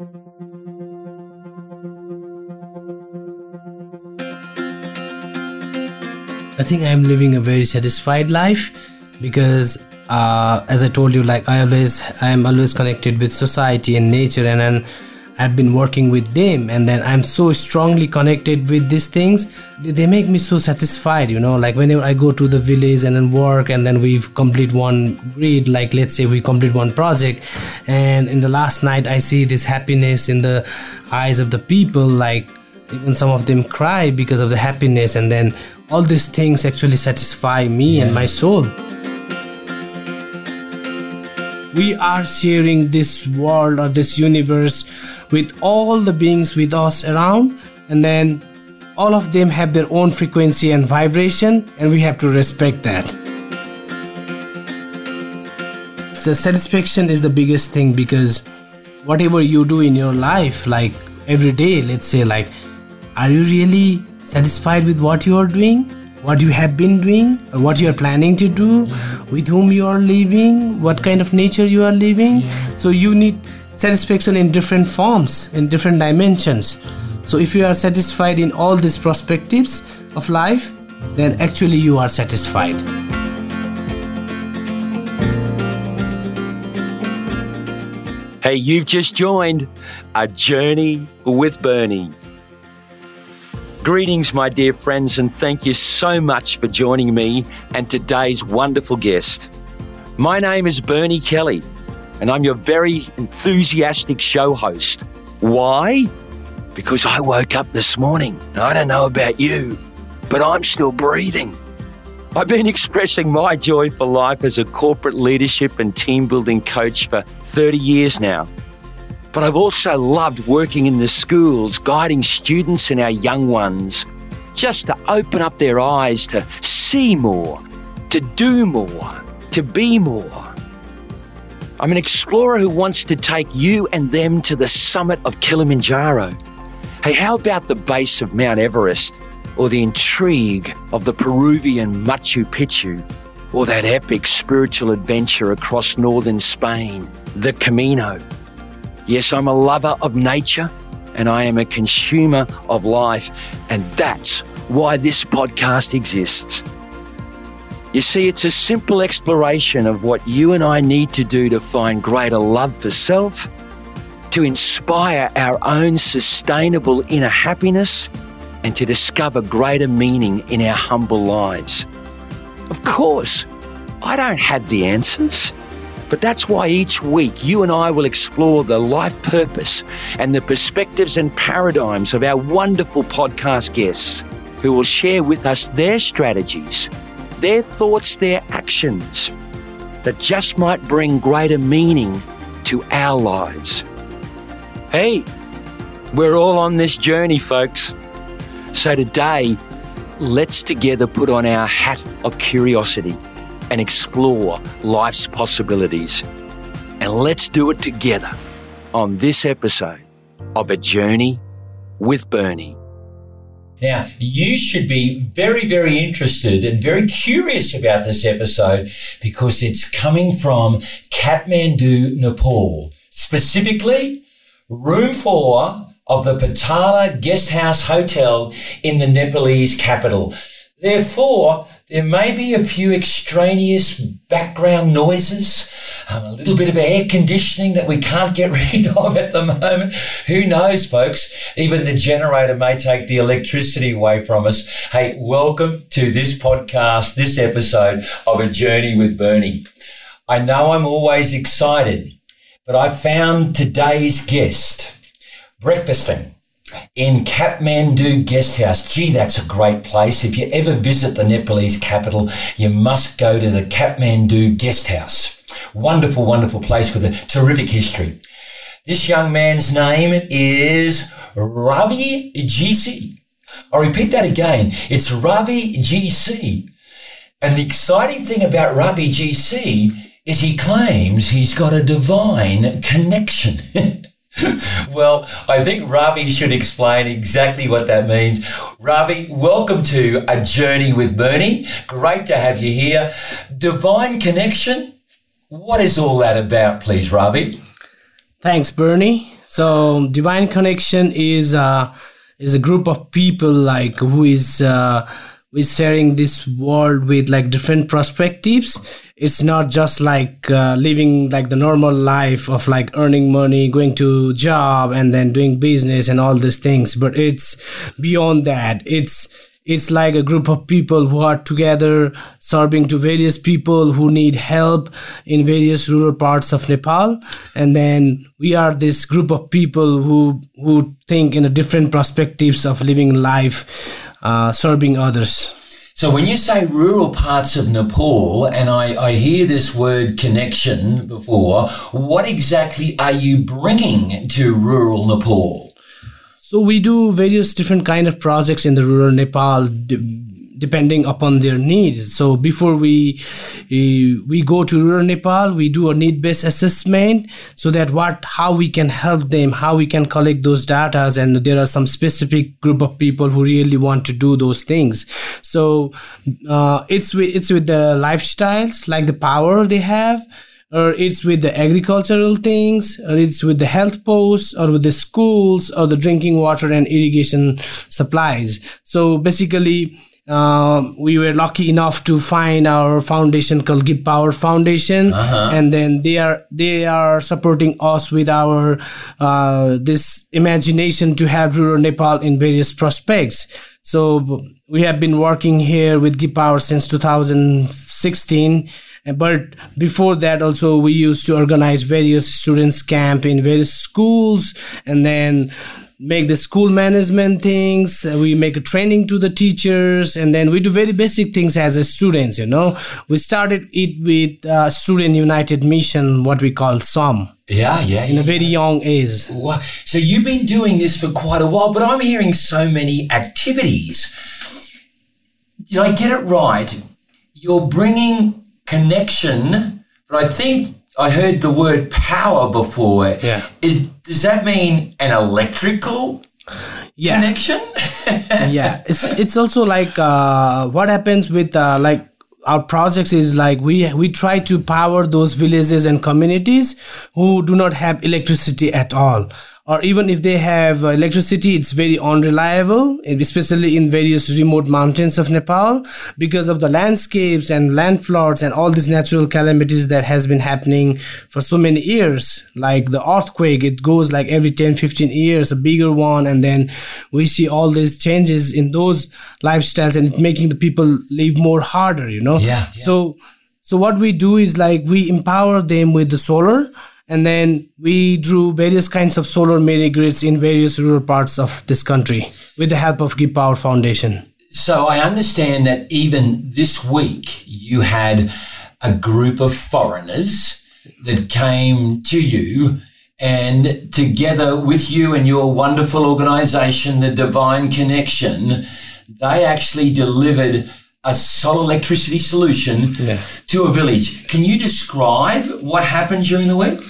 I think I'm living a very satisfied life because uh, as I told you, like I always, I'm always connected with society and nature, and then I've been working with them, and then I'm so strongly connected with these things. They make me so satisfied, you know. Like whenever I go to the village and then work, and then we complete one grid, like let's say we complete one project, and in the last night I see this happiness in the eyes of the people, like even some of them cry because of the happiness and then all these things actually satisfy me yeah. and my soul we are sharing this world or this universe with all the beings with us around and then all of them have their own frequency and vibration and we have to respect that. So satisfaction is the biggest thing because whatever you do in your life like every day let's say like are you really satisfied with what you are doing? What you have been doing? Or what you are planning to do? With whom you are living? What kind of nature you are living? So you need satisfaction in different forms in different dimensions. So if you are satisfied in all these perspectives of life then actually you are satisfied. Hey you've just joined a journey with bernie. Greetings, my dear friends, and thank you so much for joining me and today's wonderful guest. My name is Bernie Kelly, and I'm your very enthusiastic show host. Why? Because I woke up this morning. I don't know about you, but I'm still breathing. I've been expressing my joy for life as a corporate leadership and team building coach for 30 years now. But I've also loved working in the schools, guiding students and our young ones just to open up their eyes to see more, to do more, to be more. I'm an explorer who wants to take you and them to the summit of Kilimanjaro. Hey, how about the base of Mount Everest? Or the intrigue of the Peruvian Machu Picchu? Or that epic spiritual adventure across northern Spain, the Camino? Yes, I'm a lover of nature and I am a consumer of life. And that's why this podcast exists. You see, it's a simple exploration of what you and I need to do to find greater love for self, to inspire our own sustainable inner happiness, and to discover greater meaning in our humble lives. Of course, I don't have the answers. But that's why each week you and I will explore the life purpose and the perspectives and paradigms of our wonderful podcast guests who will share with us their strategies, their thoughts, their actions that just might bring greater meaning to our lives. Hey, we're all on this journey, folks. So today, let's together put on our hat of curiosity and explore life's possibilities. And let's do it together on this episode of A Journey with Bernie. Now, you should be very, very interested and very curious about this episode because it's coming from Kathmandu, Nepal. Specifically, room four of the Potala Guest House Hotel in the Nepalese capital. Therefore, there may be a few extraneous background noises, um, a little bit of air conditioning that we can't get rid of at the moment. Who knows, folks? Even the generator may take the electricity away from us. Hey, welcome to this podcast, this episode of A Journey with Bernie. I know I'm always excited, but I found today's guest breakfasting in Kathmandu Guest House. Gee, that's a great place. If you ever visit the Nepalese capital, you must go to the Kathmandu Guest House. Wonderful, wonderful place with a terrific history. This young man's name is Ravi GC. I'll repeat that again. It's Ravi GC. And the exciting thing about Ravi GC is he claims he's got a divine connection. well, I think Ravi should explain exactly what that means. Ravi, welcome to A Journey with Bernie. Great to have you here. Divine connection. What is all that about, please, Ravi? Thanks, Bernie. So divine connection is uh, is a group of people like who is uh, who is sharing this world with like different perspectives. It's not just like uh, living like the normal life of like earning money, going to job, and then doing business and all these things. But it's beyond that. It's it's like a group of people who are together serving to various people who need help in various rural parts of Nepal and then we are this group of people who who think in a different perspectives of living life uh, serving others so when you say rural parts of Nepal, and I, I hear this word connection before, what exactly are you bringing to rural Nepal? So we do various different kind of projects in the rural Nepal depending upon their needs. So before we uh, we go to rural Nepal, we do a need based assessment so that what how we can help them, how we can collect those data, and there are some specific group of people who really want to do those things. So uh, it's with it's with the lifestyles, like the power they have or it's with the agricultural things, or it's with the health posts, or with the schools, or the drinking water and irrigation supplies. So basically, uh, we were lucky enough to find our foundation called Give Power Foundation, uh-huh. and then they are they are supporting us with our uh, this imagination to have rural Nepal in various prospects. So we have been working here with Give Power since 2016 but before that also we used to organize various students camp in various schools and then make the school management things we make a training to the teachers and then we do very basic things as a students you know we started it with uh, student united mission what we call SUM yeah, yeah. In yeah. a very young age. So you've been doing this for quite a while, but I'm hearing so many activities. Did I get it right? You're bringing connection, but I think I heard the word power before. Yeah. Is does that mean an electrical yeah. connection? yeah. It's it's also like uh, what happens with uh, like our projects is like we we try to power those villages and communities who do not have electricity at all or even if they have uh, electricity, it's very unreliable, especially in various remote mountains of Nepal because of the landscapes and land floods and all these natural calamities that has been happening for so many years. Like the earthquake, it goes like every 10, 15 years, a bigger one. And then we see all these changes in those lifestyles and it's making the people live more harder, you know? Yeah, yeah. So, so what we do is like we empower them with the solar and then we drew various kinds of solar mini grids in various rural parts of this country with the help of Give Power Foundation. So I understand that even this week you had a group of foreigners that came to you and together with you and your wonderful organization, the Divine Connection, they actually delivered a solar electricity solution yeah. to a village. Can you describe what happened during the week?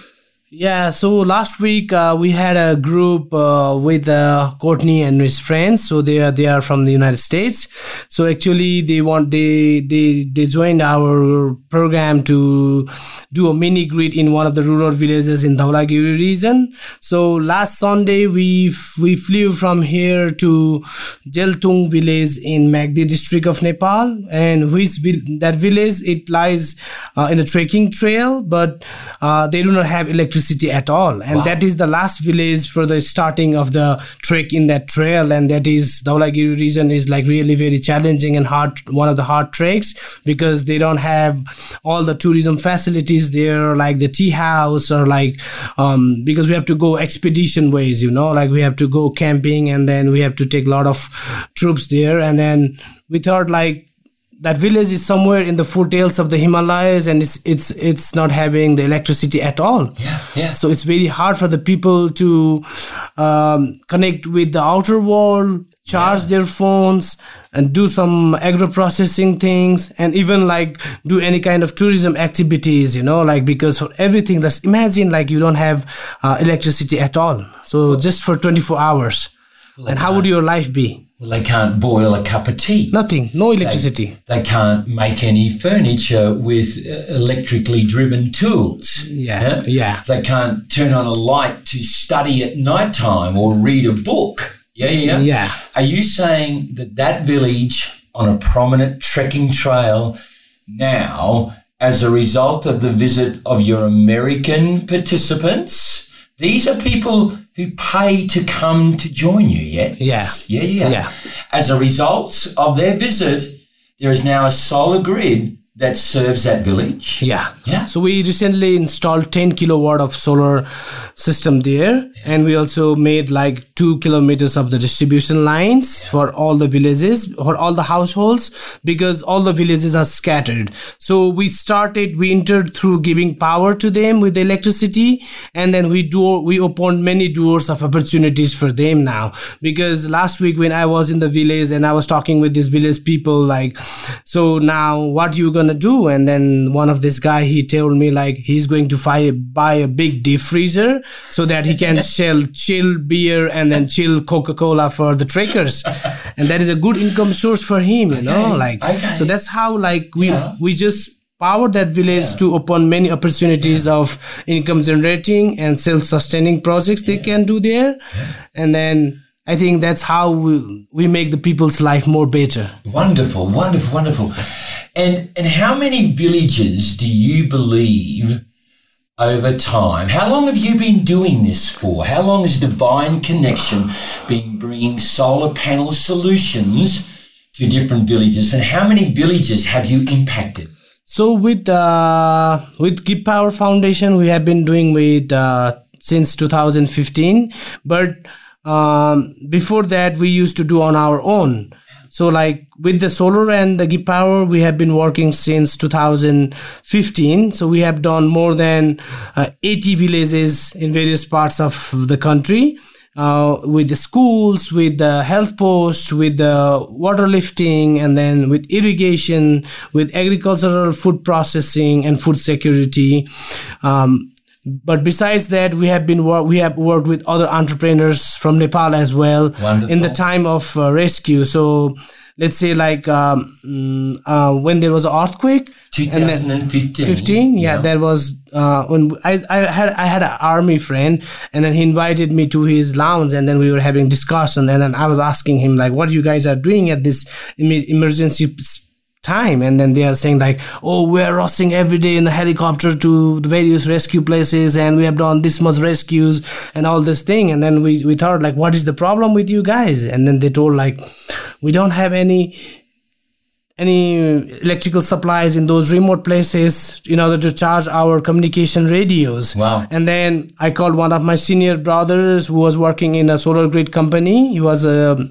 Yeah, so last week uh, we had a group uh, with uh, Courtney and his friends. So they are they are from the United States. So actually they want they they they joined our program to do a mini grid in one of the rural villages in Dhaulagiri region. So last Sunday we we flew from here to Jeltung village in Myagdi district of Nepal, and which that village it lies uh, in a trekking trail, but uh, they do not have electricity at all. And wow. that is the last village for the starting of the trek in that trail. And that is Dhaulagiri region is like really very challenging and hard, one of the hard treks because they don't have all the tourism facilities there, like the tea house or like, um, because we have to go expedition ways, you know, like we have to go camping and then we have to take a lot of troops there. And then we thought like, that village is somewhere in the foothills of the Himalayas and it's it's it's not having the electricity at all. Yeah, yeah. So it's very hard for the people to um, connect with the outer world, charge yeah. their phones, and do some agro processing things, and even like do any kind of tourism activities. You know, like because for everything, let's imagine like you don't have uh, electricity at all. So just for twenty four hours, well, and how would your life be? Well, they can't boil a cup of tea. Nothing. No electricity. They can't make any furniture with uh, electrically driven tools. Yeah, yeah. They can't turn on a light to study at night time or read a book. Yeah, yeah, yeah. Yeah. Are you saying that that village on a prominent trekking trail now, as a result of the visit of your American participants, these are people who pay to come to join you, yeah? Yeah. Yeah, yeah. Yeah. As a result of their visit, there is now a solar grid that serves that village. Yeah. Yeah. So we recently installed 10 kilowatt of solar system there, and we also made like two kilometers of the distribution lines for all the villages, for all the households, because all the villages are scattered. So we started, we entered through giving power to them with the electricity, and then we do we opened many doors of opportunities for them now. Because last week when I was in the village and I was talking with these village people, like, so now what you gonna do? And then one of this guy he told me like he's going to buy buy a big deep freezer so that he can sell chill beer and then chill Coca Cola for the trekkers, and that is a good income source for him. You know, Okay, like okay. so that's how like we Yeah. we just power that village to open many opportunities of income generating and self-sustaining projects they can do there and then i think that's how we, we make the people's life more better Wonderful, wonderful, wonderful. And and how many villages do you believe over time? How long have you been doing this for? How long has Divine Connection been bringing solar panel solutions to different villages? And how many villages have you impacted? so with uh with give power foundation we have been doing with uh since 2015 but um before that we used to do on our own so like with the solar and the give power we have been working since 2015 so we have done more than uh, 80 villages in various parts of the country uh, with the schools, with the health posts, with the water lifting, and then with irrigation, with agricultural food processing and food security. Um, but besides that, we have been wor- we have worked with other entrepreneurs from Nepal as well in the time of uh, rescue. So let's say like um, mm, uh, when there was an earthquake, 2015. 15 yeah, there was uh when I, I had i had an army friend and then he invited me to his lounge and then we were having discussion and then i was asking him like what you guys are doing at this emergency time. And then they are saying like oh we're rushing every day in a helicopter to the various rescue places and we have done this much rescues and all this thing. And then we, we thought like what is the problem with you guys? And then they told like we don't have any any electrical supplies in those remote places in order to charge our communication radios. Wow. And then I called one of my senior brothers who was working in a solar grid company. He was a,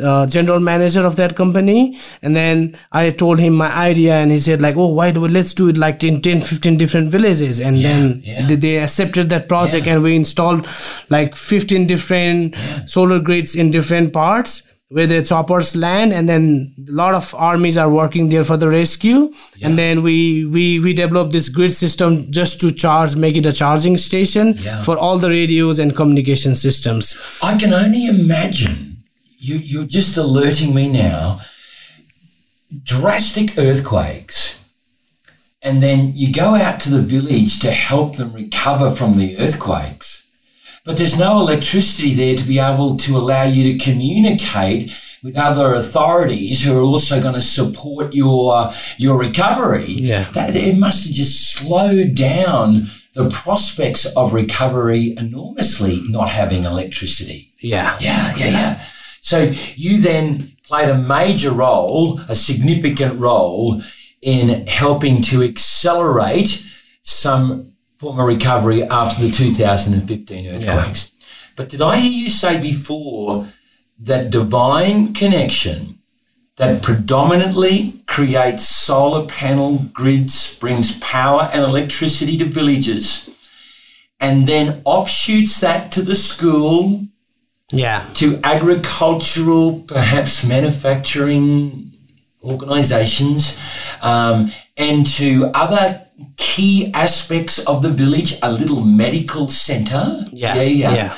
uh general manager of that company. And then I told him my idea and he said like, oh, why do we, let's do it like in 10, 15 different villages. And then yeah. they- they accepted that project Yeah. and we installed like 15 different solar grids in different parts where the choppers land and then a lot of armies are working there for the rescue and then we we we developed this grid system just to charge make it a charging station Yeah. for all the radios and communication systems I can only imagine. You, you're just alerting me now. Drastic earthquakes. And then you go out to the village to help them recover from the earthquakes. But there's no electricity there to be able to allow you to communicate with other authorities who are also going to support your your recovery. Yeah. That, it must have just slowed down the prospects of recovery enormously not having electricity. yeah Yeah, yeah, yeah. So you then played a major role, a significant role in helping to accelerate some form of recovery after the 2015 earthquakes. But did I hear you say before that divine connection that predominantly creates solar panel grids, brings power and electricity to villages, and then offshoots that to the school, yeah to agricultural, perhaps manufacturing organizations, um, and to other key aspects of the village, a little medical center. yeah yeah, yeah. yeah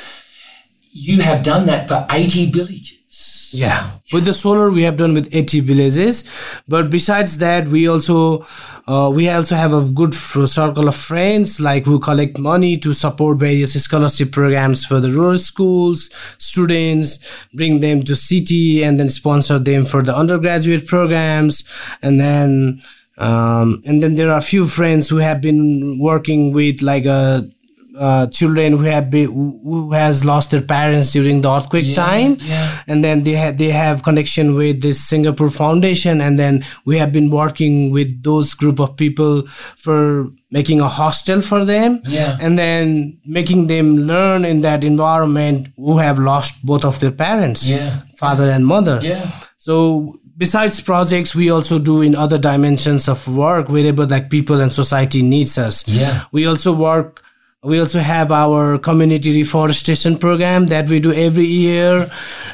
You have done that for 80 villages. Yeah, with the solar we have done with 80 villages, but besides that we also uh, we also have a good f- circle of friends like who collect money to support various scholarship programs for the rural schools students, bring them to city and then sponsor them for the undergraduate programs, and then um, and then there are a few friends who have been working with like a uh, children who have been who who has lost their parents during the earthquake Yeah, time yeah. and then they have they have connection with this singapore foundation and then we have been working with those group of people for making a hostel for them Yeah. and then making them learn in that environment who have lost both of their parents Yeah. father and mother Yeah. so besides projects we also do in other dimensions of work wherever like people and society needs us Yeah. we also work we also have our community reforestation program that we do every year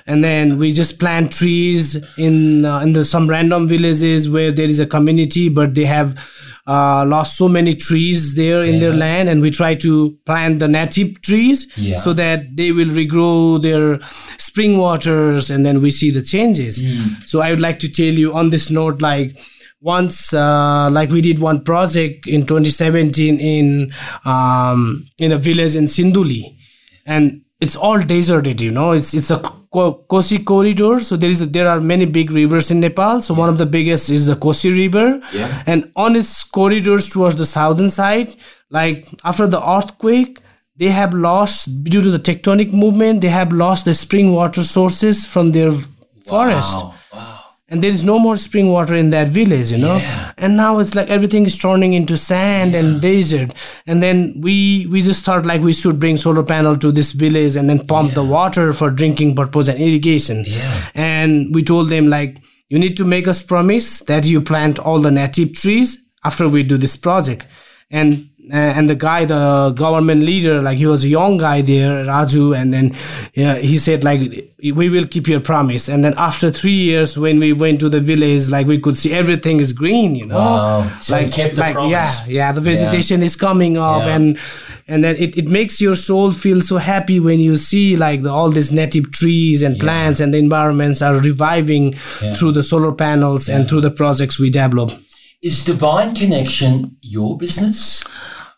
and then we just plant trees in uh, in the some random villages where there is a community but they have uh, lost so many trees there in their land and we try to plant the native trees Yeah. so that they will regrow their spring waters and then we see the changes. So i would like to tell you on this note like once uh, like we did one project in 2017 in um, in a village in sinduli. And it's all deserted you know? It's it's a kosi corridor so there is a, there are many big rivers in nepal so one of the biggest is the kosi river Yeah. and on its corridors towards the southern side like after the earthquake they have lost due to the tectonic movement they have lost the spring water sources from their forest Wow. Wow. And there is no more spring water in that village you know? Yeah. and now it's like everything is turning into sand and desert. And then we we just thought like we should bring solar panel to this village and then pump the water for drinking purpose and irrigation. Yeah. and we told them like you need to make us promise that you plant all the native trees after we do this project. And Uh, and the guy the government leader like he was a young guy there raju and then yeah, he said like we will keep your promise and then after three years when we went to the village like we could see everything is green you know Wow. So like, kept the like promise. yeah yeah the vegetation is coming up Yeah. and and then it, it makes your soul feel so happy when you see like the, all these native trees and plants and the environments are reviving Yeah. through the solar panels and through the projects we develop Is Divine Connection your business?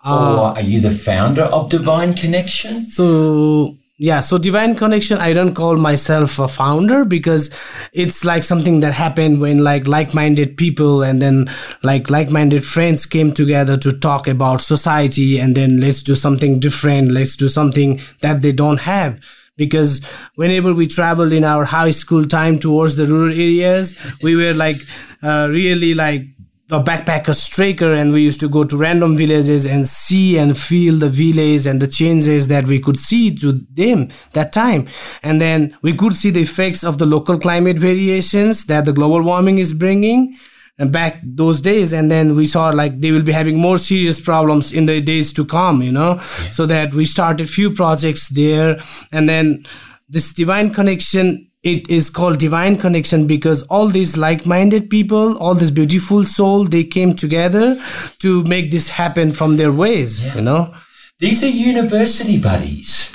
Uh, or are you the founder of Divine Connection? so yeah so divine connection i don't call myself a founder because it's like something that happened when like like-minded people and then like like-minded friends came together to talk about society and then let's do something different let's do something that they don't have because whenever we traveled in our high school time towards the rural areas we were like uh, really like a backpacker striker and we used to go to random villages and see and feel the village and the changes that we could see to them that time. And then we could see the effects of the local climate variations that the global warming is bringing and back those days. And then we saw like they will be having more serious problems in the days to come you know? So that we started few projects there. And then this divine connection it is called divine connection because all these like-minded people all this beautiful soul they came together to make this happen from their ways you know These are university buddies.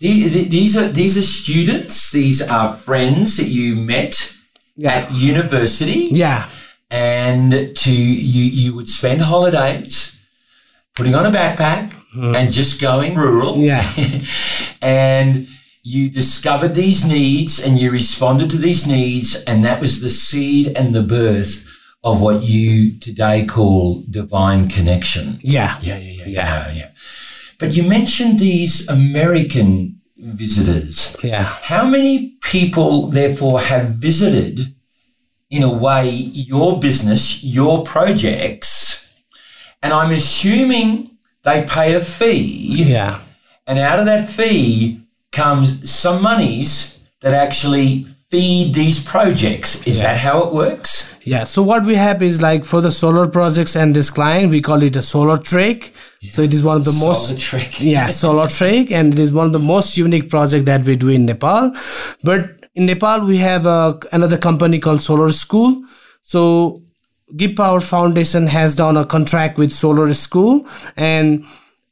The- the- These are these are students. These are friends that you met Yeah. at university, yeah and to you you would spend holidays putting on a backpack mm-hmm. and just going rural. Yeah. and you discovered these needs and you responded to these needs, and that was the seed and the birth of what you today call divine connection. yeah Yeah, yeah, yeah, yeah, yeah. But you mentioned these American visitors. yeah How many people, therefore, have visited, in a way, your business, your projects? And I'm assuming they pay a fee, yeah and out of that fee comes some monies that actually feed these projects. Is that how it works? Yeah. So what we have is like for the solar projects and this client, we call it a solar trek. So it is one of the most Solar trick. yeah solar trek, and it is one of the most unique project that we do in Nepal. But in Nepal, we have uh, another company called Solar School. So Give Power Foundation has done a contract with Solar School, and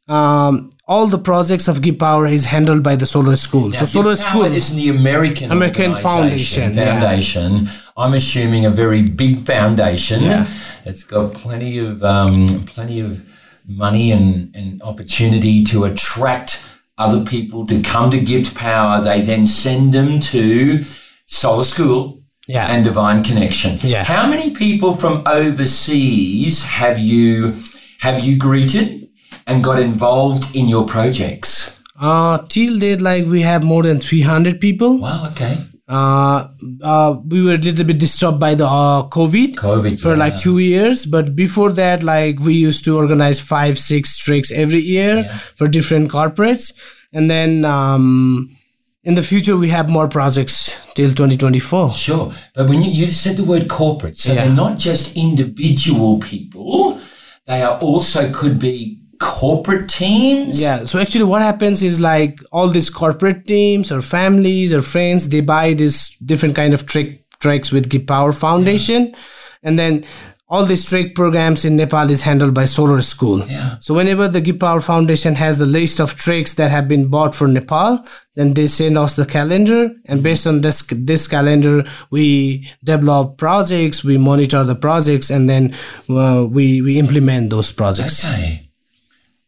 um, all the projects of Give Power is handled by the Solar School. Now, so Solar School is the American American organisation, Foundation, yeah. Foundation. I'm assuming a very big foundation. Yeah. It's got plenty of um, plenty of money and, and opportunity to attract other people to come to Give Power. They then send them to Solar School Yeah. and Divine Connection. Yeah. How many people from overseas have you have you greeted and got involved in your projects? uh, till date, like we have more than 300 people. Wow, okay. Uh, uh, we were a little bit disturbed by the uh, COVID. COVID, for yeah. like two years, but before that, like we used to organize five, six tricks every year for different corporates, and then um, in the future we have more projects till 2024. Sure. But when you, you said the word corporate, so Yeah. they're not just individual people, they are also could be corporate teams. Yeah. So actually, what happens is like all these corporate teams or families or friends, they buy this different kind of trick tricks with Give Power Foundation, and then all these trick programs in Nepal is handled by Solar School. Yeah. So whenever the Give Power Foundation has the list of tricks that have been bought for Nepal, then they send us the calendar, and based on this this calendar, we develop projects, we monitor the projects, and then uh, we we implement those projects. Okay.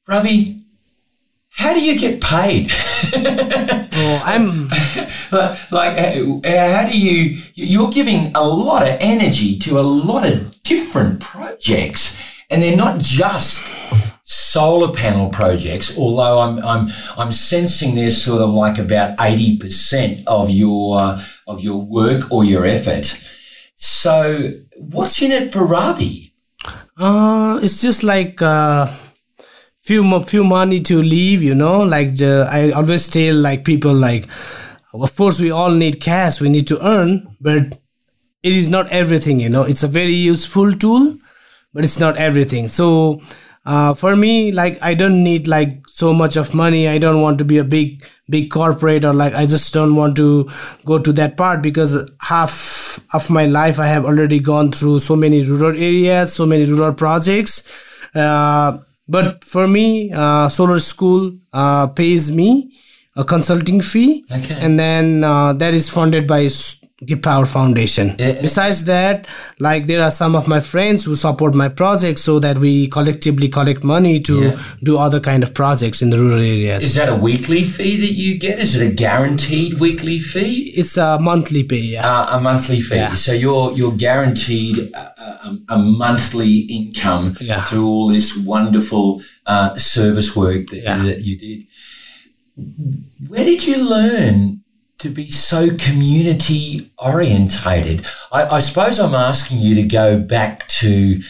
Ravi, how do you get paid? Oh, I'm like, like, uh, how do you? You're giving a lot of energy to a lot of different projects, and they're not just solar panel projects. Although I'm, I'm, I'm sensing there's sort of like about eighty percent of your of your work or your effort. So, what's in it for Ravi? Uh, it's just like uh, few few money to leave you know. Like I always tell like people like, of course we all need cash, we need to earn, but it is not everything, you know. It's a very useful tool, but it's not everything. So uh, for me, like I don't need like so much of money. I don't want to be a big big corporate or like I just don't want to go to that part because half of my life I have already gone through so many rural areas, so many rural projects. Uh, but for me, uh, Solar School uh, pays me a consulting fee, Okay. and then uh, that is funded by Give Power Foundation. Yeah. Besides that, like there are some of my friends who support my projects so that we collectively collect money to Yeah. do other kind of projects in the rural areas. Is that a weekly fee that you get? Is it a guaranteed weekly fee? It's a monthly fee. Yeah. Uh, a monthly fee. Yeah. So you're you're guaranteed a, a, a monthly income through all this wonderful uh, service work that, that you did. Where did you learn to be so community orientated? I, I suppose I'm asking you to go back to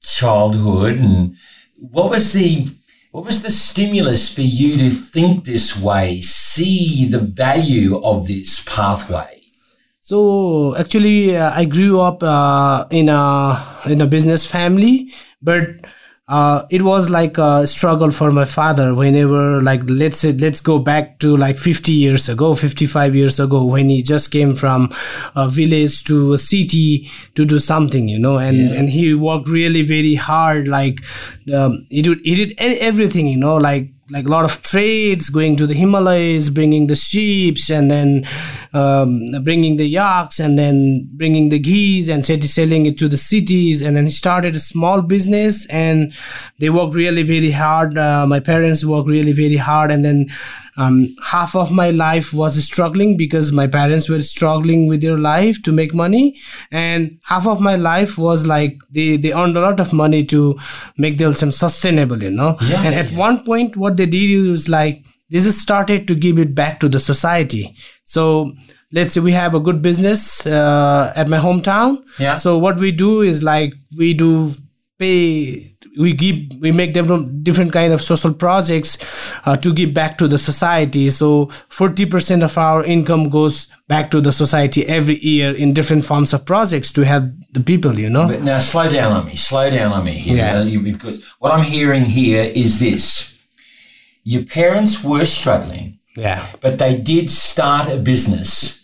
childhood and what was the what was the stimulus for you to think this way, see the value of this pathway? So actually, uh, I grew up uh, in a in a business family, but uh, it was like a struggle for my father. Whenever like let's say let's go back to like 50 years ago, 55 years ago, when he just came from a village to a city to do something, you know, and and he worked really very hard. Like um, he did he did everything, you know, like like a lot of trades going to the Himalayas, bringing the sheep and then um, bringing the yaks and then bringing the geese and selling it to the cities. And then he started a small business and they worked really very hard. Uh, my parents worked really very hard. And then um, half of my life was struggling because my parents were struggling with their life to make money. And half of my life was like they, they earned a lot of money to make themselves sustainable, you know. Yeah, and at yeah. one point what they did was like they just started to give it back to the society so let's say we have a good business uh, at my hometown Yeah. so what we do is like we do pay we give we make different different kind of social projects uh, to give back to the society so 40% of our income goes back to the society every year in different forms of projects to help the people you know But now, slow down on me. Slow down on me here, Yeah. you- because what I'm hearing here is this: your parents were struggling, yeah but they did start a business.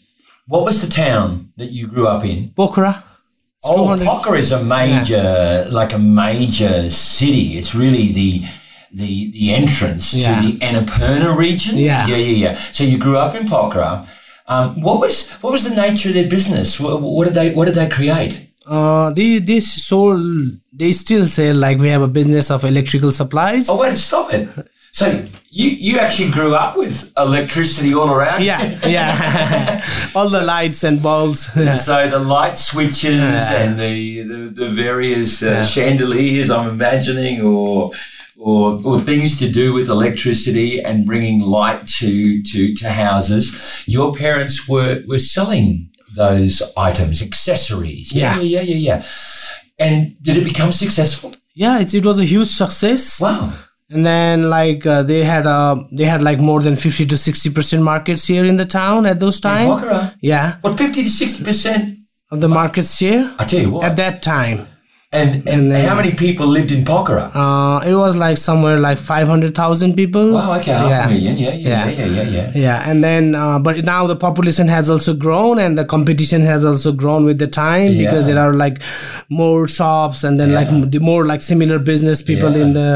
What was the town that you grew up in? pokhara It's Oh, 200 Pokhara is a major, like a major city. It's really the the the entrance Yeah. to the Annapurna region. Yeah. yeah, yeah, yeah. So you grew up in Pokhara. Um, what was what was the nature of their business? What, what did they what did they create? Uh, they they sold. They still say like we have a business of electrical supplies. Oh wait, stop it. So you you actually grew up with electricity all around. you? Yeah, yeah. All the lights and bulbs. So the light switches and the the, the various uh, chandeliers, I'm imagining, or or or things to do with electricity and bringing light to to to houses. Your parents were were selling those items, accessories. Yeah. yeah, yeah, yeah. yeah. And did it become successful? yeah, it's, it was a huge success. Wow. And then like uh, they had uh they had like more than fifty to sixty percent markets here in the town at those times. Pokhara? Yeah, What fifty to sixty percent? of the market share I tell you what. at that time. and and, and then- how many people lived in Pokhara? Uh, it was like somewhere like five hundred thousand people. wow. Okay. Half yeah. a million. Yeah. Yeah. Yeah. Yeah. Yeah. Yeah. yeah. Yeah, and then uh, but now the population has also grown, and the competition has also grown with the time because there are like more shops, and then like Yeah. m- the more like similar business people Yeah. in the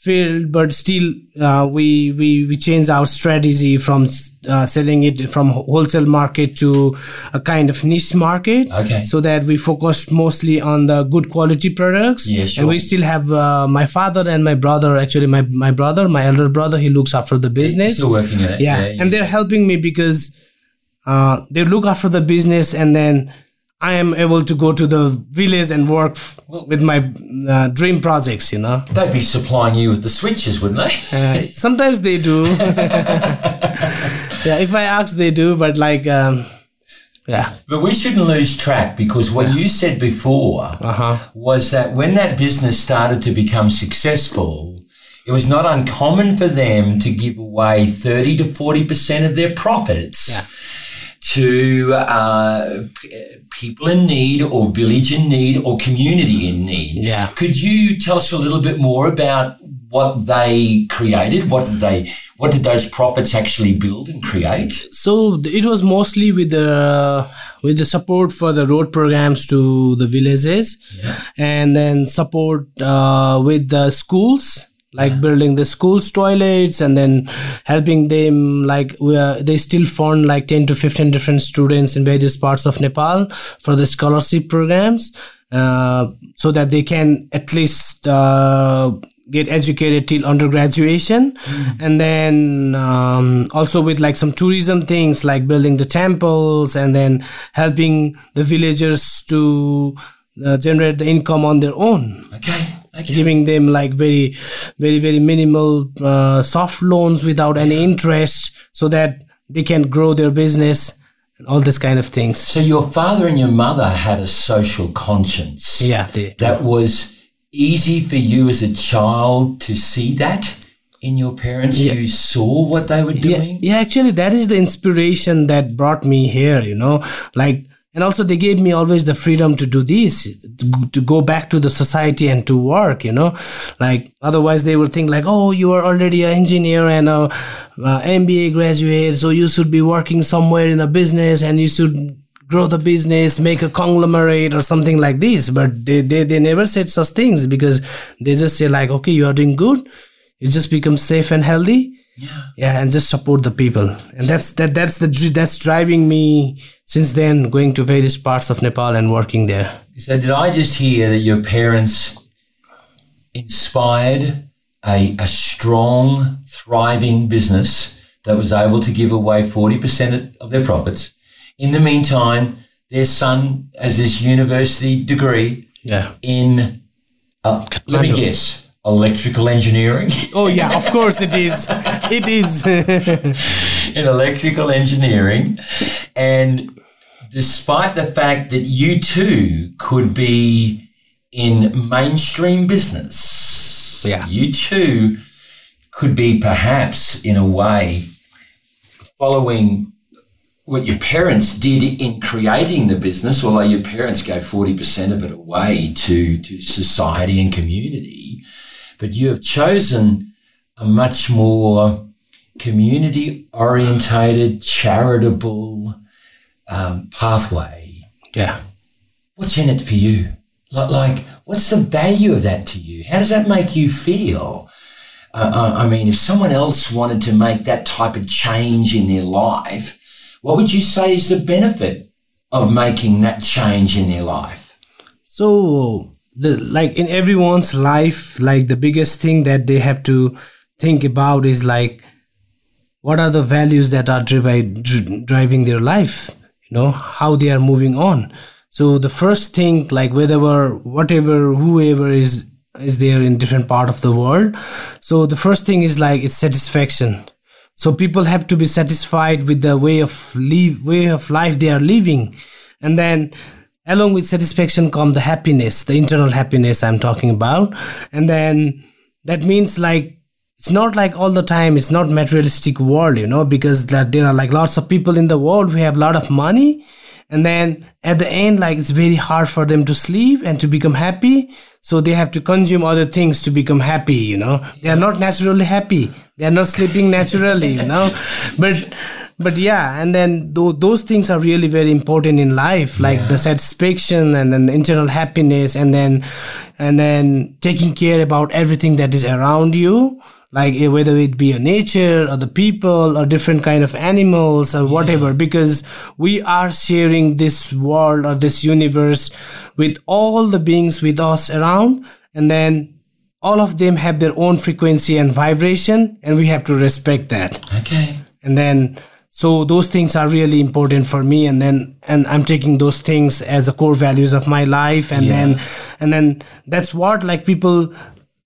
field. But still, uh, we we we changed our strategy from uh, selling it from wholesale market to a kind of niche market. Okay. so that we focused mostly on the good quality products. Yeah, sure. and we still have uh, my father and my brother. Actually, my my brother, my elder brother, he looks after the business Still working in it. yeah, and they're helping me because uh, they look after the business and then i am able to go to the village and work with my uh, dream projects you know. They'd be supplying you with the switches, wouldn't they? uh, sometimes they do. Yeah if i ask they do but like um, yeah. But we shouldn't lose track because what you said before uh-huh. was that when that business started to become successful, it was not uncommon for them to give away 30 to 40% of their profits. Yeah. To uh, p- people in need or village in need or community in need. Yeah. Could you tell us a little bit more about what they created? What did they, what did those profits actually build and create? so it was mostly with the with the support for the road programs to the villages and then support uh, with the schools like building the schools toilets and then helping them like we are, they still fund like 10 to 15 different students in various parts of nepal for the scholarship programs uh, so that they can at least uh, get educated till undergraduation. And then um, also with like some tourism things like building the temples and then helping the villagers to uh, generate the income on their own Okay. Okay. giving them like very very very minimal uh, soft loans without any interest so that they can grow their business and all this kind of things So your father and your mother had a social conscience. yeah they, That was easy for you as a child to see that in your parents. You saw what they were yeah, doing. yeah actually that is the inspiration that brought me here you know like and also they gave me always the freedom to do this to, go back to the society and to work you know? Like otherwise they would think like oh you are already an engineer and a, uh, a mba graduate so you should be working somewhere in a business and you should grow the business make a conglomerate or something like this. But they, they they never said such things because they just say like okay you are doing good. You just become safe and healthy yeah. Yeah and just support the people. And that's that that's the that's driving me since then going to various parts of nepal and working there. So did I just hear that your parents inspired a, a strong, thriving business that was able to give away 40% of their profits? In the meantime, their son has this university degree yeah. in, uh, let me guess, electrical engineering. oh yeah of course it is it is in electrical engineering. And despite the fact that you too could be in mainstream business, Yeah. you too could be perhaps in a way following what your parents did in creating the business, although your parents gave 40% of it away to, to society and community. But you have chosen a much more community orientated, charitable um, pathway. yeah What's in it for you? Like, like, what's the value of that to you? How does that make you feel? uh, I mean, if someone else wanted to make that type of change in their life, what would you say is the benefit of making that change in their life? So, the like in everyone's life, like the biggest thing that they have to think about is like, what are the values that are drivi- dri- driving their life? You know, how they are moving on. So the first thing, like whatever, whatever, whoever is is there in different part of the world. So the first thing is like it's satisfaction. So people have to be satisfied with the way of live, way of life they are living, and then along with satisfaction come the happiness, the internal happiness I'm talking about, and then that means like it's not like all the time it's not materialistic world you know because that there are like lots of people in the world who have a lot of money. And then at the end like it's very hard for them to sleep and to become happy. So they have to consume other things to become happy you know. They are not naturally happy. They are not sleeping naturally you know. But but yeah and then th- those things are really very important in life like yeah. the satisfaction and then the internal happiness and then and then taking care about everything that is around you like whether it be a nature or the people or different kind of animals or whatever yeah. because we are sharing this world or this universe with all the beings with us around and then all of them have their own frequency and vibration and we have to respect that okay and then so those things are really important for me and then and i'm taking those things as the core values of my life and yeah. then and then that's what like people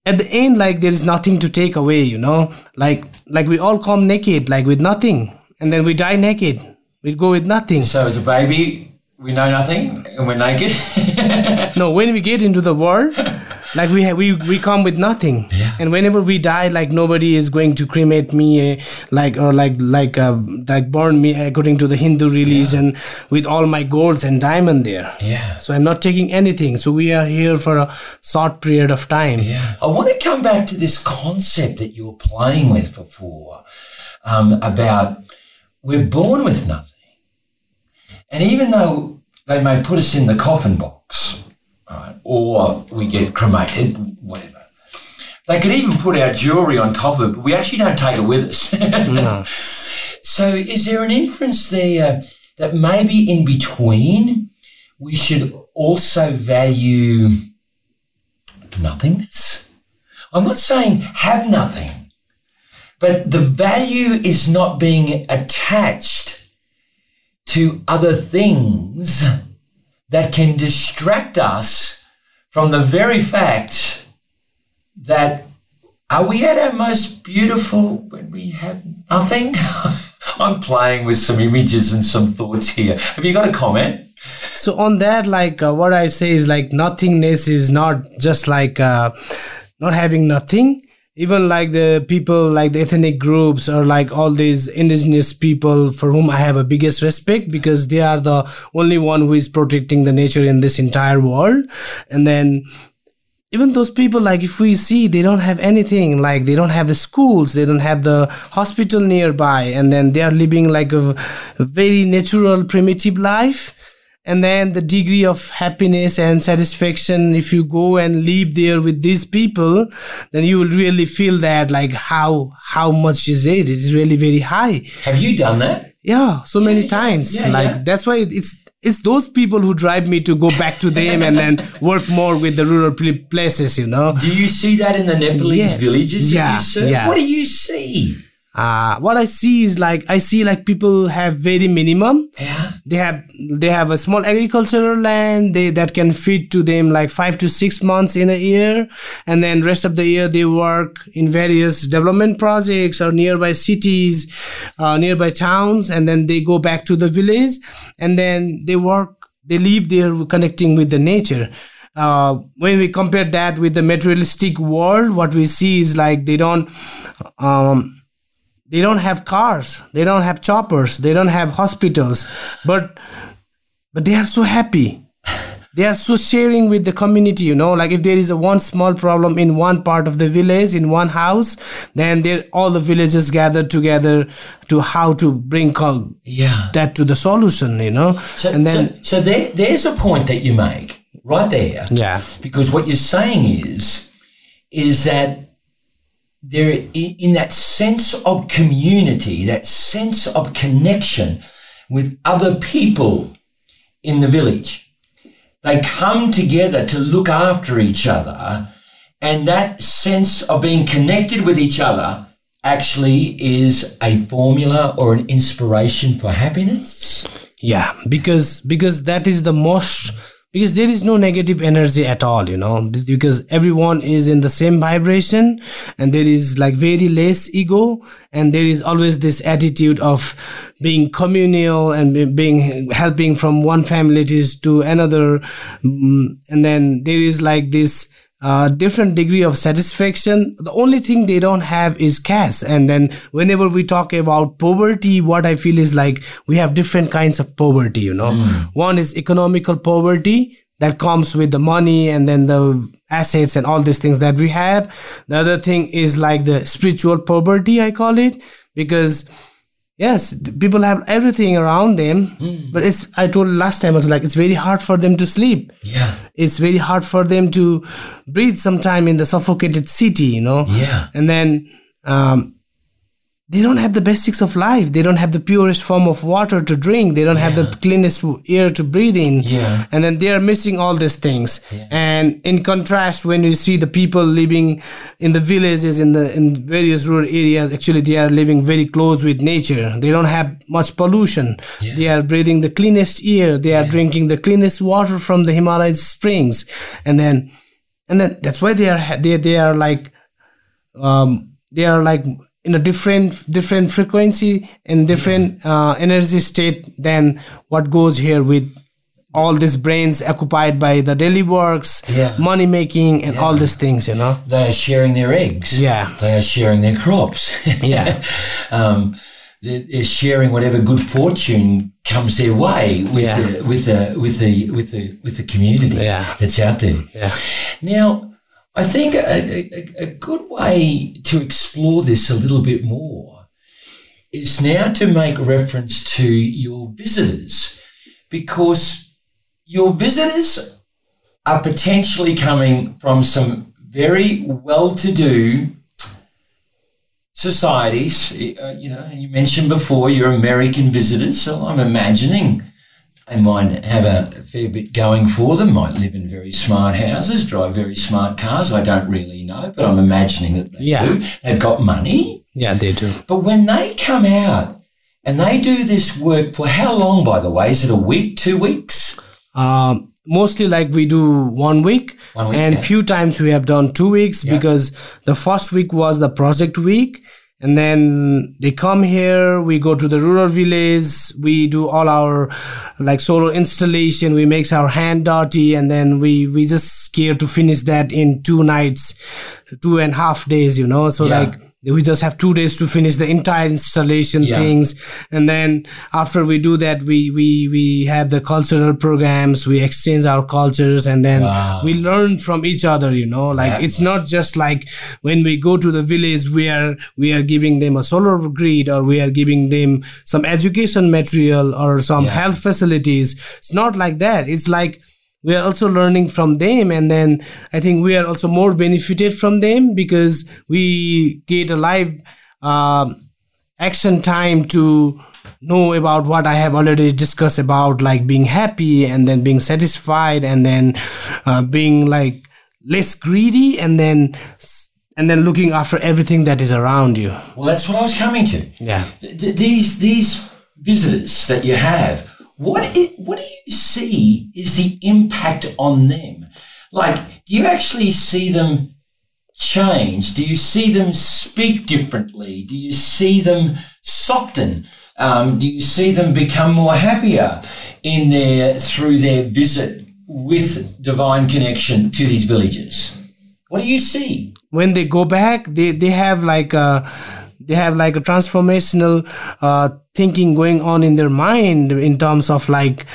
at the end like there is nothing to take away you know? Like like we all come naked like with nothing and then we die naked. We go with nothing. So as a baby we know nothing and we're naked. No when we get into the world like we we we come with nothing. Yeah. and whenever we die like nobody is going to cremate me uh, like or like like uh, like burn me according to the hindu religion yeah. with all my golds and diamond there. Yeah. So i'm not taking anything. So we are here for a short period of time. Yeah. I want to come back to this concept that you were playing with before um, about we're born with nothing. And even though they may put us in the coffin box right? Or we get cremated, whatever. They could even put our jewellery on top of it, but we actually don't take it with us. no. So, is there an inference there uh, that maybe in between we should also value nothingness? I'm not saying have nothing, but the value is not being attached to other things that can distract us from the very fact that are we at our most beautiful when we have nothing? I'm playing with some images and some thoughts here. Have you got a comment? So on that, like uh, what I say is like nothingness is not just like uh, not having nothing even like the people like the ethnic groups or like all these indigenous people for whom i have a biggest respect because they are the only one who is protecting the nature in this entire world. And then even those people like if we see they don't have anything like they don't have the schools they don't have the hospital nearby and then they are living like a, very natural primitive life and then the degree of happiness and satisfaction if you go and live there with these people then you will really feel that like how how much is it? It's really very high. Have you done that? Yeah so many yeah, times. Yeah, like yeah. that's why it's it's those people who drive me to go back to them and then work more with the rural places you know? Do you see that in the nepalese villages yeah, yeah. what do you see uh, what I see is like I see like people have very minimum. Yeah. They have they have a small agricultural land they that can feed to them like five to six months in a year, and then rest of the year they work in various development projects or nearby cities, uh, nearby towns, and then they go back to the village, and then they work. They live there connecting with the nature. Uh, when we compare that with the materialistic world, what we see is like they don't. Um, they don't have cars. They don't have choppers. They don't have hospitals. But but they are so happy. They are so sharing with the community you know. Like if there is a one small problem in one part of the village in one house then they all the villagers gather together to how to bring call yeah. that to the solution you know? So, and then so, so there, there's a point that you make right there. Yeah. Because what you're saying is is that they're in that sense of community, that sense of connection with other people in the village. They come together to look after each other, and that sense of being connected with each other actually is a formula or an inspiration for happiness. yeah because because that is the most because there is no negative energy at all you know. Because everyone is in the same vibration and there is like very less ego and there is always this attitude of being communal and being helping from one family to another Mm, and then there is like this uh, different degree of satisfaction. The only thing they don't have is cash. And then whenever we talk about poverty, what I feel is like we have different kinds of poverty, you know. One is economical poverty that comes with the money and then the assets and all these things that we have. The other thing is like the spiritual poverty, I call it, because yes people have everything around them but it's i told last time I was like it's very hard for them to sleep Yeah. it's very hard for them to breathe sometime in the suffocated city you know Yeah. and then um, they don't have the basics of life. They don't have the purest form of water to drink. They don't have the cleanest air to breathe in. Yeah. and then they are missing all these things. And in contrast when you see the people living in the villages in the in various rural areas actually they are living very close with nature. They don't have much pollution. They are breathing the cleanest air. They are drinking the cleanest water from the himalaya springs. And then and then that's why they are they they are like um they are like in a different different frequency and different uh, energy state than what goes here with all these brains occupied by the daily works Yeah. money making and all these things you know They are sharing their eggs. Yeah. They are sharing their crops. Yeah. um, they're, sharing whatever good fortune comes their way with Yeah. the with the with the with the with the community Yeah. that's out there. Yeah. Now, I think a, a, a good way to explore this a little bit more is now to make reference to your visitors because your visitors are potentially coming from some very well-to-do societies. Uh, you know, you mentioned before your American visitors, so I'm imagining they might have a fair bit going for them, might live in very smart houses, drive very smart cars. I don't really know, but I'm imagining that they Yeah. do. They've got money. yeah they do But when they come out and they do this work for how long, by the way? Is it a week, two weeks? um mostly like we do one week, One week, and yeah. few times we have done two weeks because the first week was the project week and then they come here we go to the rural village we do all our like solar installation we makes our hand dirty and then we we just scared to finish that in two nights two and a half days you know so Yeah. like we just have two days to finish the entire installation Yeah. things and then after we do that we we we have the cultural programs we exchange our cultures and then Wow. we learn from each other you know like That it's not just like when we go to the village we are we are giving them a solar grid or we are giving them some education material or some Yeah. health facilities it's not like that it's like we are also learning from them and then i think we are also more benefited from them because we get a live um, action time to know about what I have already discussed about like being happy and then being satisfied and then uh, being like less greedy and then and then looking after everything that is around you. Well, that's what I was coming to. Yeah. Th- these these visitors that you have, what i what do you see is the impact on them? Like, do you actually see them change? Do you see them speak differently? Do you see them soften? Um, do you see them become more happier in their through their visit with divine connection to these villages? What do you see? when they go back they they have like a they have like a transformational uh thinking going on in their mind in terms of like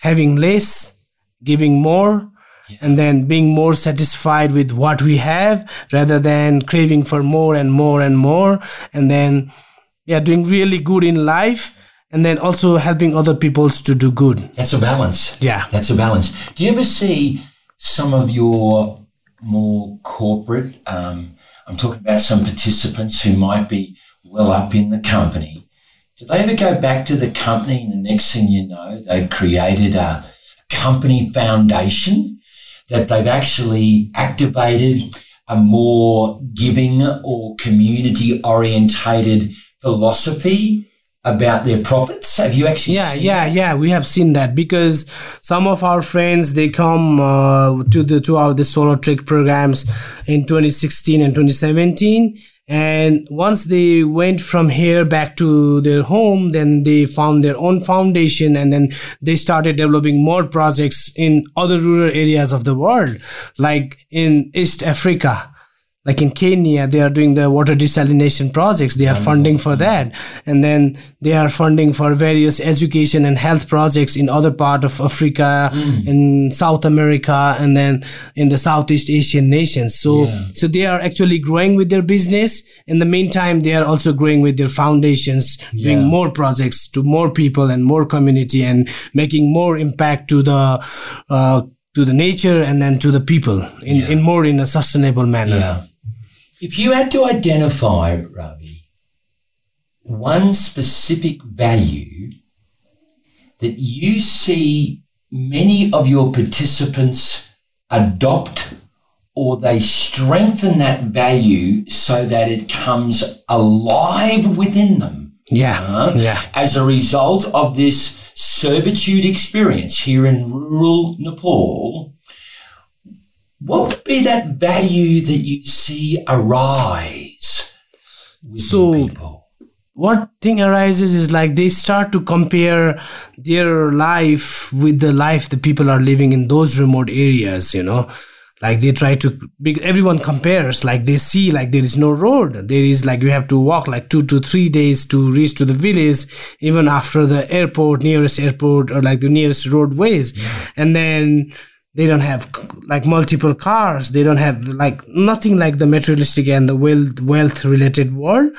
having less giving more and then being more satisfied with what we have rather than craving for more and more and more and then yeah doing really good in life and then also helping other peoples to do good That's a balance. Yeah. That's a balance. Do you ever see some of your more corporate, um, I'm talking about some participants who might be well up in the company. Do they ever go back to the company and the next thing you know, they've created a company foundation that they've actually activated a more giving or community orientated philosophy about their profits? Have you actually? Yeah, yeah, that? yeah. We have seen that because some of our friends they come uh, to the to our the Solar Trek programs in 2016 and 2017 and once they went from here back to their home then they found their own foundation and then they started developing more projects in other rural areas of the world like in east africa like in Kenya, they are doing the water desalination projects. They are funding for that. And then they are funding for various education and health projects in other part of Africa, mm. in South America, and then in the Southeast Asian nations. So, yeah. so they are actually growing with their business. In the meantime, they are also growing with their foundations, yeah. doing more projects to more people and more community and making more impact to the, uh, to the nature and then to the people in, yeah. in more in a sustainable manner. If you had to identify, Ravi, one specific value that you see many of your participants adopt or they strengthen that value so that it comes alive within them. Yeah. Uh, yeah. As a result of this servitude experience here in rural Nepal, what would be that value that you see arise so people? what thing arises is like they start to compare their life with the life the people are living in those remote areas you know like they try to everyone compares like they see like there is no road there is like you have to walk like two to three days to reach to the village even after the airport nearest airport or like the nearest roadways yeah. and then they don't have like multiple cars. They don't have like nothing like the materialistic and the wealth wealth related world.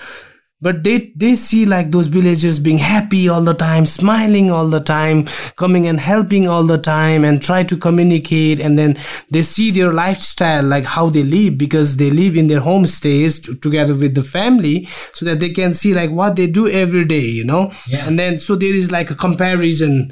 But they they see like those villagers being happy all the time smiling all the time coming and helping all the time and try to communicate. And then they see their lifestyle like how they live because they live in their homestays t- together with the family so that they can see like what they do every day you know? Yeah. and then so there is like a comparison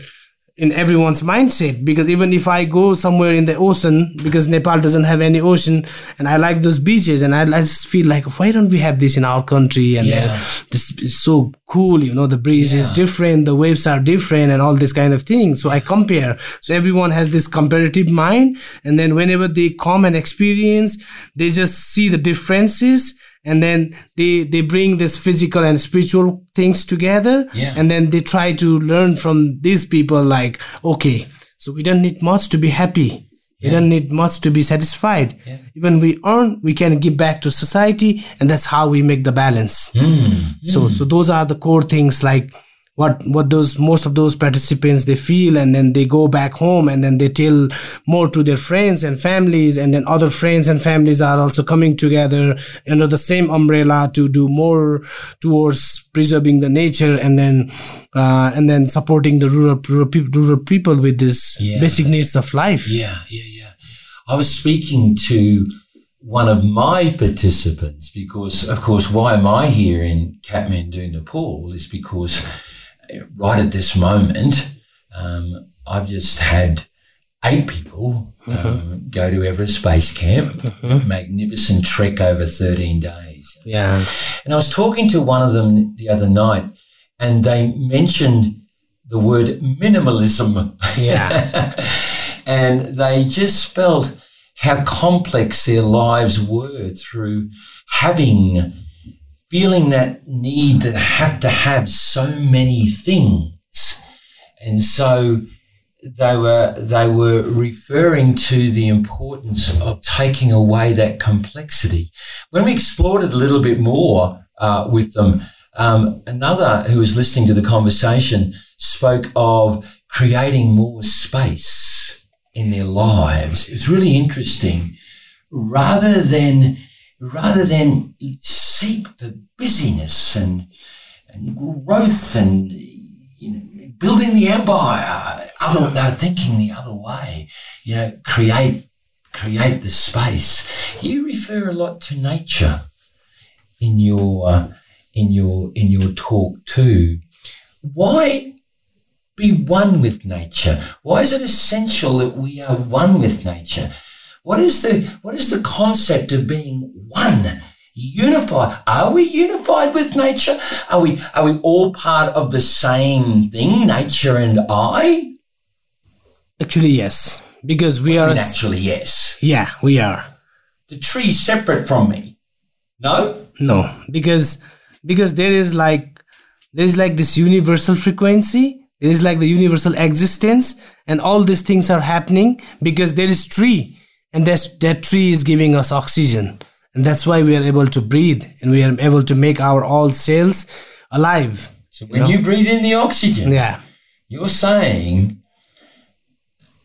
in everyone's mindset because even if I go somewhere in the ocean because Nepal doesn't have any ocean and I like those beaches and I, I just feel like why don't we have this in our country and uh, yeah. this is so cool you know the breeze yeah. is different the waves are different and all this kind of thing so I compare so everyone has this comparative mind and then whenever they come and experience they just see the differences and then they they bring this physical and spiritual things together yeah. and then they try to learn from these people like okay so we don't need much to be happy we don't need much to be satisfied yeah. even we earn we can give back to society and that's how we make the balance mm. so mm. so those are the core things like what what those most of those participants they feel and then they go back home and then they tell more to their friends and families and then other friends and families are also coming together under the same umbrella to do more towards preserving the nature and then uh, and then supporting the rural rural, rural people with this yeah. basic needs of life yeah yeah yeah i was speaking to one of my participants because of course why am i here in kathmandu nepal is because right at this moment, um, I've just had eight people um, uh-huh. go to Everest Base Camp, uh-huh. magnificent trek over 13 days. Yeah. And I was talking to one of them the other night, and they mentioned the word minimalism. Yeah. and they just felt how complex their lives were through having feeling that need to have to have so many things. And so they were they were referring to the importance of taking away that complexity. When we explored it a little bit more uh, with them, um, another who was listening to the conversation spoke of creating more space in their lives. It's really interesting. Rather than rather than seek the busyness and, and growth and you know, building the empire. Other, they're thinking the other way. You know, create create the space. You refer a lot to nature in your uh, in your in your talk too. Why be one with nature? Why is it essential that we are one with nature? What is the what is the concept of being one? Unified. Are we unified with nature? Are we are we all part of the same thing, nature and I? Actually, yes, because we I are. mean, actually, yes. Yeah, we are. The tree's separate from me. No? No, because because there is like there is like this universal frequency. There is like the universal existence, and all these things are happening because there is tree, and that that tree is giving us oxygen, and that's why we are able to breathe, and we are able to make our all cells alive. So when you breathe in the oxygen, Yeah, you're saying,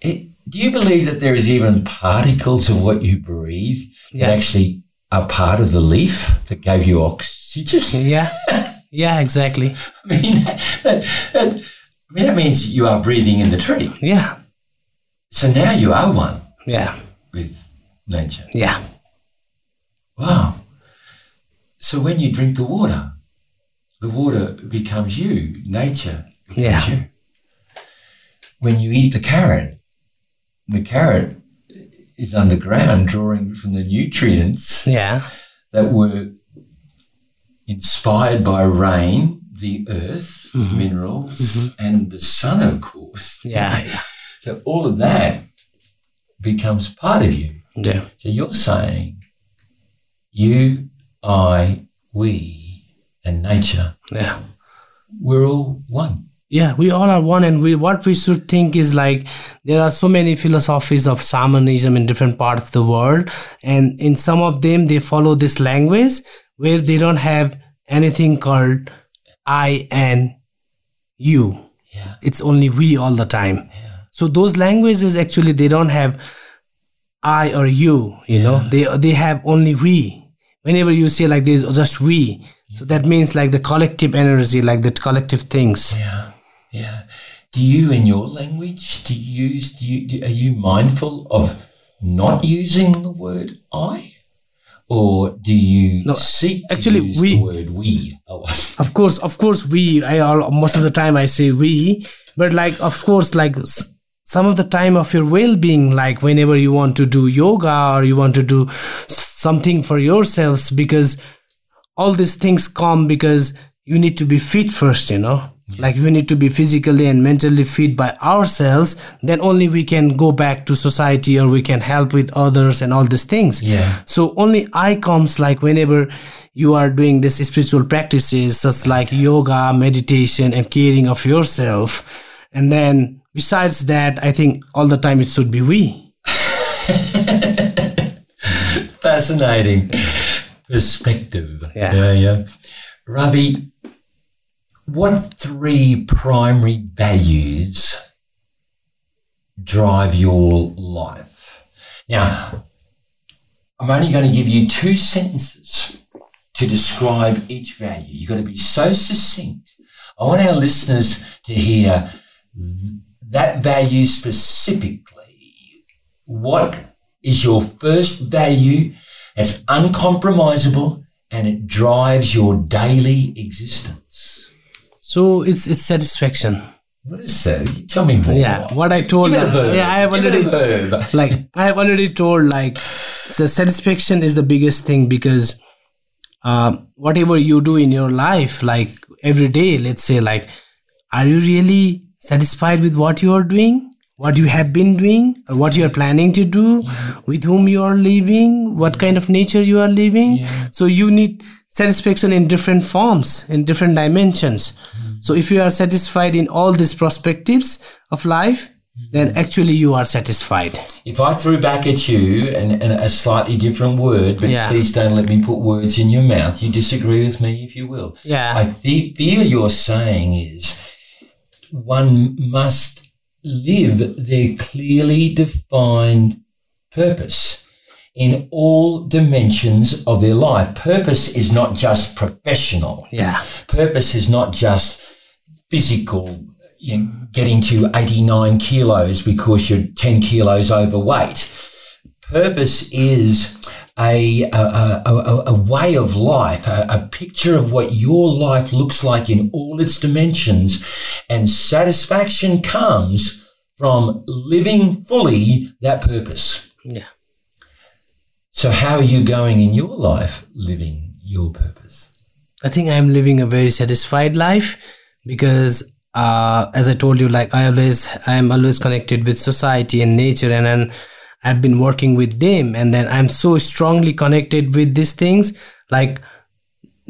it, do you believe that there is even particles of what you breathe that Yeah. actually are part of the leaf that gave you oxygen? yeah, yeah, exactly. I mean, that, that, that, I mean, that means you are breathing in the tree. Yeah, So now you are one yeah, with nature. yeah, Wow. So when you drink the water, the water becomes you, nature becomes Yeah. you. When you eat the carrot, the carrot is underground drawing from the nutrients yeah, that were inspired by rain, the earth, mm-hmm. minerals, mm-hmm. and the sun, of course. yeah, yeah, So all of that becomes part of you. yeah. So you're saying you, I, we, and nature, yeah. we're all one. yeah we all are one and we what we should think is like there are so many philosophies of shamanism in different parts of the world and in some of them they follow this language where they don't have anything called i and you Yeah. it's only we all the time yeah. so those languages actually they don't have i or you you know they they have only we whenever you say like there's just we so that means like the collective energy like the collective things Yeah. Yeah. Do you, in your language, do you use, do you, do, are you mindful of not using the word I? Or do you No, seek actually, use we- the word we? Oh, of course of course we i all most of the time i say we but like of course like some of the time of your well-being like whenever you want to do yoga or you want to do something for yourselves because all these things come because you need to be fit first you know like we need to be physically and mentally fit by ourselves then only we can go back to society or we can help with others and all these things Yeah. so only I comes like whenever you are doing this spiritual practices such like yoga, meditation and caring of yourself. And then besides that, I think all the time it should be we. fascinating perspective. Yeah. yeah, yeah. Ravi, what three primary values drive your life? Now, I'm only going to give you two sentences to describe each value. You've got to be so succinct. I want our listeners to hear that value specifically. What is your first value that's uncompromisable and it drives your daily existence? So it's it's satisfaction. What is that? Tell me more. Yeah, what I told Give it a verb. yeah, I have Give already verb. like I have already told like the satisfaction is the biggest thing because um, whatever you do in your life, like every day, let's say, like, are you really satisfied with what you are doing, what you have been doing, or what you are planning to do, with whom you are living, what kind of nature you are living? So you need satisfaction in different forms, in different dimensions. Mm-hmm. So if you are satisfied in all these perspectives of life, mm-hmm. then actually you are satisfied. If I threw back at you and, and a slightly different word, but Yeah. please don't let me put words in your mouth. You disagree with me if you will. Yeah. I fe- fear you're saying is one must live their clearly defined purpose in all dimensions of their life. Purpose is not just professional. Yeah. Purpose is not just physical, you know, getting to 89 kilos because you're 10 kilos overweight. Purpose is a, a, a, a, way of life, a, a picture of what your life looks like in all its dimensions. And satisfaction comes from living fully that purpose. Yeah. So, how are you going in your life living your purpose? I think I'm living a very satisfied life because, uh, as I told you, like I always, I'm always connected with society and nature, and, and I've been working with them, and then I'm so strongly connected with these things. Like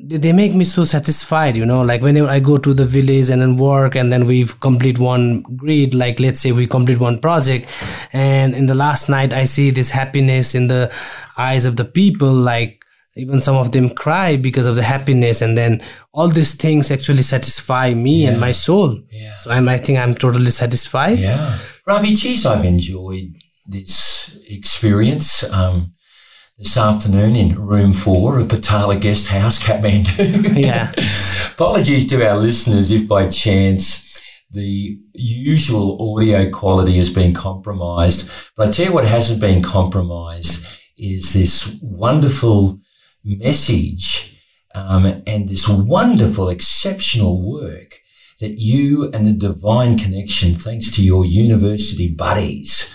they make me so satisfied you know like whenever i go to the village and then work and then we complete one grid like let's say we complete one project and in the last night i see this happiness in the eyes of the people like even some of them cry because of the happiness and then all these things actually satisfy me yeah. and my soul yeah. so I'm, i think i'm totally satisfied yeah Ravi GC i've enjoyed this experience um, this afternoon in room four of Patala Guest House, Kathmandu. Yeah. Apologies to our listeners if by chance the usual audio quality has been compromised. But I tell you what hasn't been compromised is this wonderful message um, and this wonderful, exceptional work that you and the divine connection, thanks to your university buddies,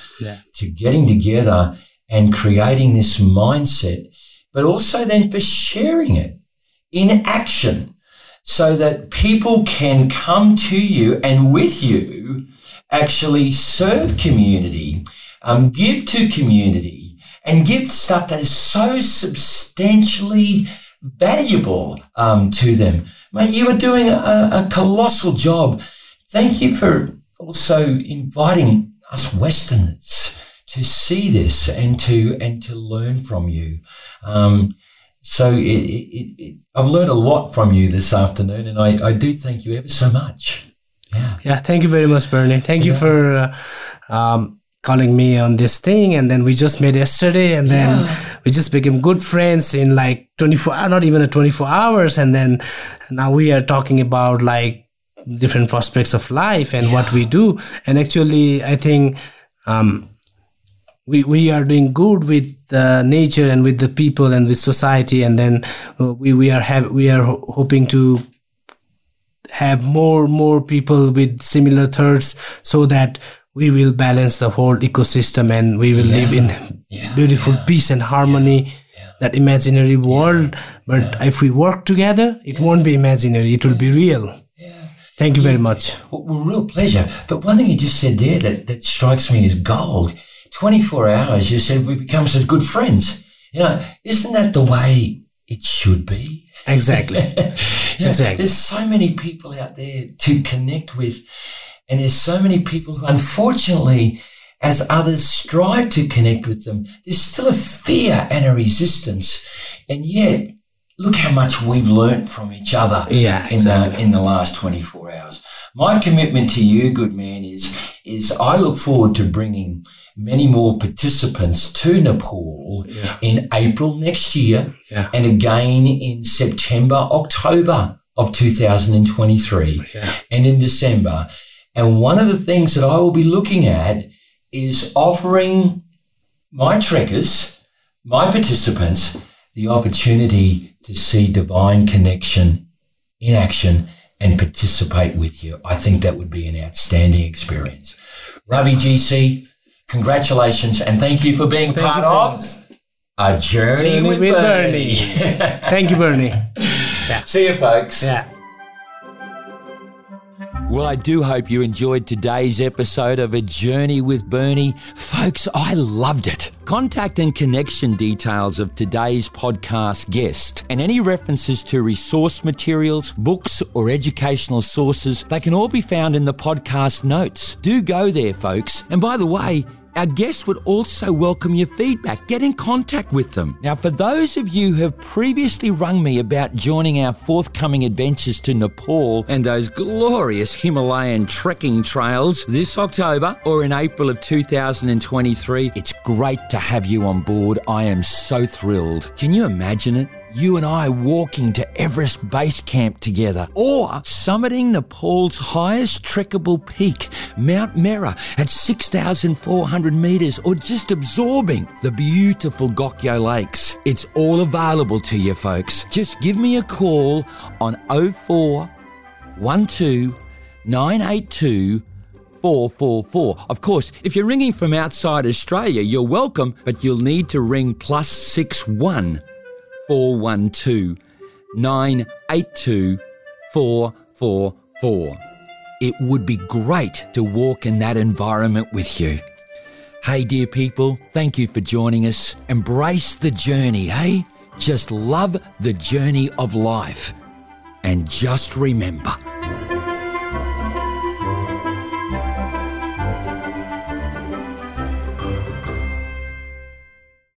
to getting together and creating this mindset, but also then for sharing it in action so that people can come to you and with you actually serve community, um, give to community, and give stuff that is so substantially valuable um, to them. Mate, you are doing a, a colossal job. Thank you for also inviting us Westerners to see this and to and to learn from you. Um, so it, it, it, I've learned a lot from you this afternoon, and I, I do thank you ever so much. Yeah, yeah. Thank you very much, Bernie. Thank yeah. you for uh, um, calling me on this thing, and then we just met yesterday, and then yeah. we just became good friends in like twenty four, not even a twenty four hours, and then now we are talking about like different prospects of life and yeah. what we do, and actually, I think. Um, we, we are doing good with uh, nature and with the people and with society. And then uh, we, we are have we are ho- hoping to have more more people with similar thirds so that we will balance the whole ecosystem and we will yeah. live in yeah. beautiful peace and harmony that imaginary world. But if we work together it won't be imaginary. It will be real thank you very much well, real pleasure but one thing you just said there that, that strikes me as gold 24 hours, you said we become such good friends. You know, isn't that the way it should be? Exactly. you know, exactly. There's so many people out there to connect with, and there's so many people who, unfortunately, as others strive to connect with them, there's still a fear and a resistance. And yet, look how much we've learnt from each other yeah, in exactly. the in the last 24 hours. My commitment to you, good man, is is I look forward to bringing many more participants to Nepal yeah. in April next year yeah. and again in September, October of 2023 yeah. and in December. And one of the things that I will be looking at is offering my trekkers, my participants, the opportunity to see divine connection in action and participate with you. I think that would be an outstanding experience. Ravi GC, congratulations and thank you for being thank part of a journey, journey with, with, Bernie. Bernie. thank you, Bernie. Yeah. See you, folks. Yeah. Well, I do hope you enjoyed today's episode of A Journey with Bernie. Folks, I loved it. Contact and connection details of today's podcast guest and any references to resource materials, books, or educational sources, they can all be found in the podcast notes. Do go there, folks. And by the way, our guests would also welcome your feedback. Get in contact with them. Now, for those of you who have previously rung me about joining our forthcoming adventures to Nepal and those glorious Himalayan trekking trails this October or in April of 2023, it's great to have you on board. I am so thrilled. Can you imagine it? You and I walking to Everest Base Camp together, or summiting Nepal's highest trekkable peak, Mount Mera, at 6,400 meters, or just absorbing the beautiful Gokyo Lakes. It's all available to you, folks. Just give me a call on 04 12 982 444. Of course, if you're ringing from outside Australia, you're welcome, but you'll need to ring plus 61 412 982 444. It would be great to walk in that environment with you. Hey, dear people, thank you for joining us. Embrace the journey, hey? Just love the journey of life. And just remember,